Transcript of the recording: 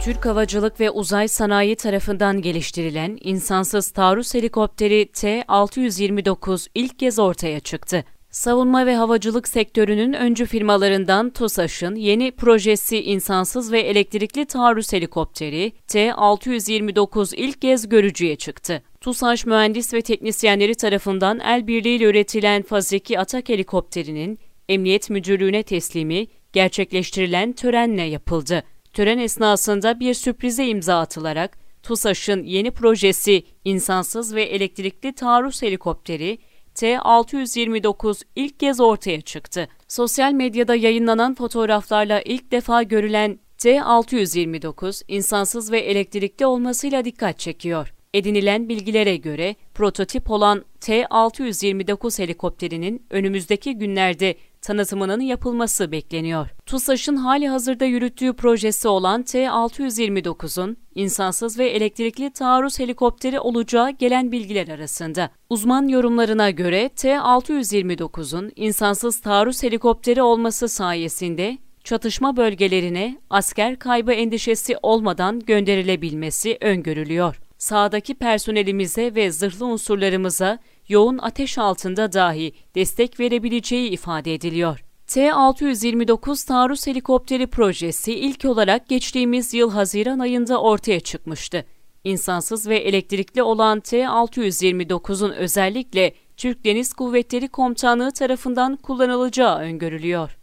Türk Havacılık ve Uzay Sanayi tarafından geliştirilen insansız taarruz helikopteri T-629 ilk kez ortaya çıktı. Savunma ve havacılık sektörünün öncü firmalarından TUSAŞ'ın yeni projesi insansız ve elektrikli taarruz helikopteri T-629 ilk kez görücüye çıktı. TUSAŞ mühendis ve teknisyenleri tarafından el birliğiyle üretilen Fazeki Atak helikopterinin Emniyet Müdürlüğü'ne teslimi gerçekleştirilen törenle yapıldı. Tören esnasında bir sürprize imza atılarak TUSAŞ'ın yeni projesi insansız ve elektrikli taarruz helikopteri T-629 ilk kez ortaya çıktı. Sosyal medyada yayınlanan fotoğraflarla ilk defa görülen T-629 insansız ve elektrikli olmasıyla dikkat çekiyor. Edinilen bilgilere göre prototip olan T-629 helikopterinin önümüzdeki günlerde tanıtımının yapılması bekleniyor. TUSAŞ'ın hali hazırda yürüttüğü projesi olan T-629'un insansız ve elektrikli taarruz helikopteri olacağı gelen bilgiler arasında. Uzman yorumlarına göre T-629'un insansız taarruz helikopteri olması sayesinde çatışma bölgelerine asker kaybı endişesi olmadan gönderilebilmesi öngörülüyor. Sahadaki personelimize ve zırhlı unsurlarımıza yoğun ateş altında dahi destek verebileceği ifade ediliyor. T-629 taarruz helikopteri projesi ilk olarak geçtiğimiz yıl Haziran ayında ortaya çıkmıştı. İnsansız ve elektrikli olan T-629'un özellikle Türk Deniz Kuvvetleri Komutanlığı tarafından kullanılacağı öngörülüyor.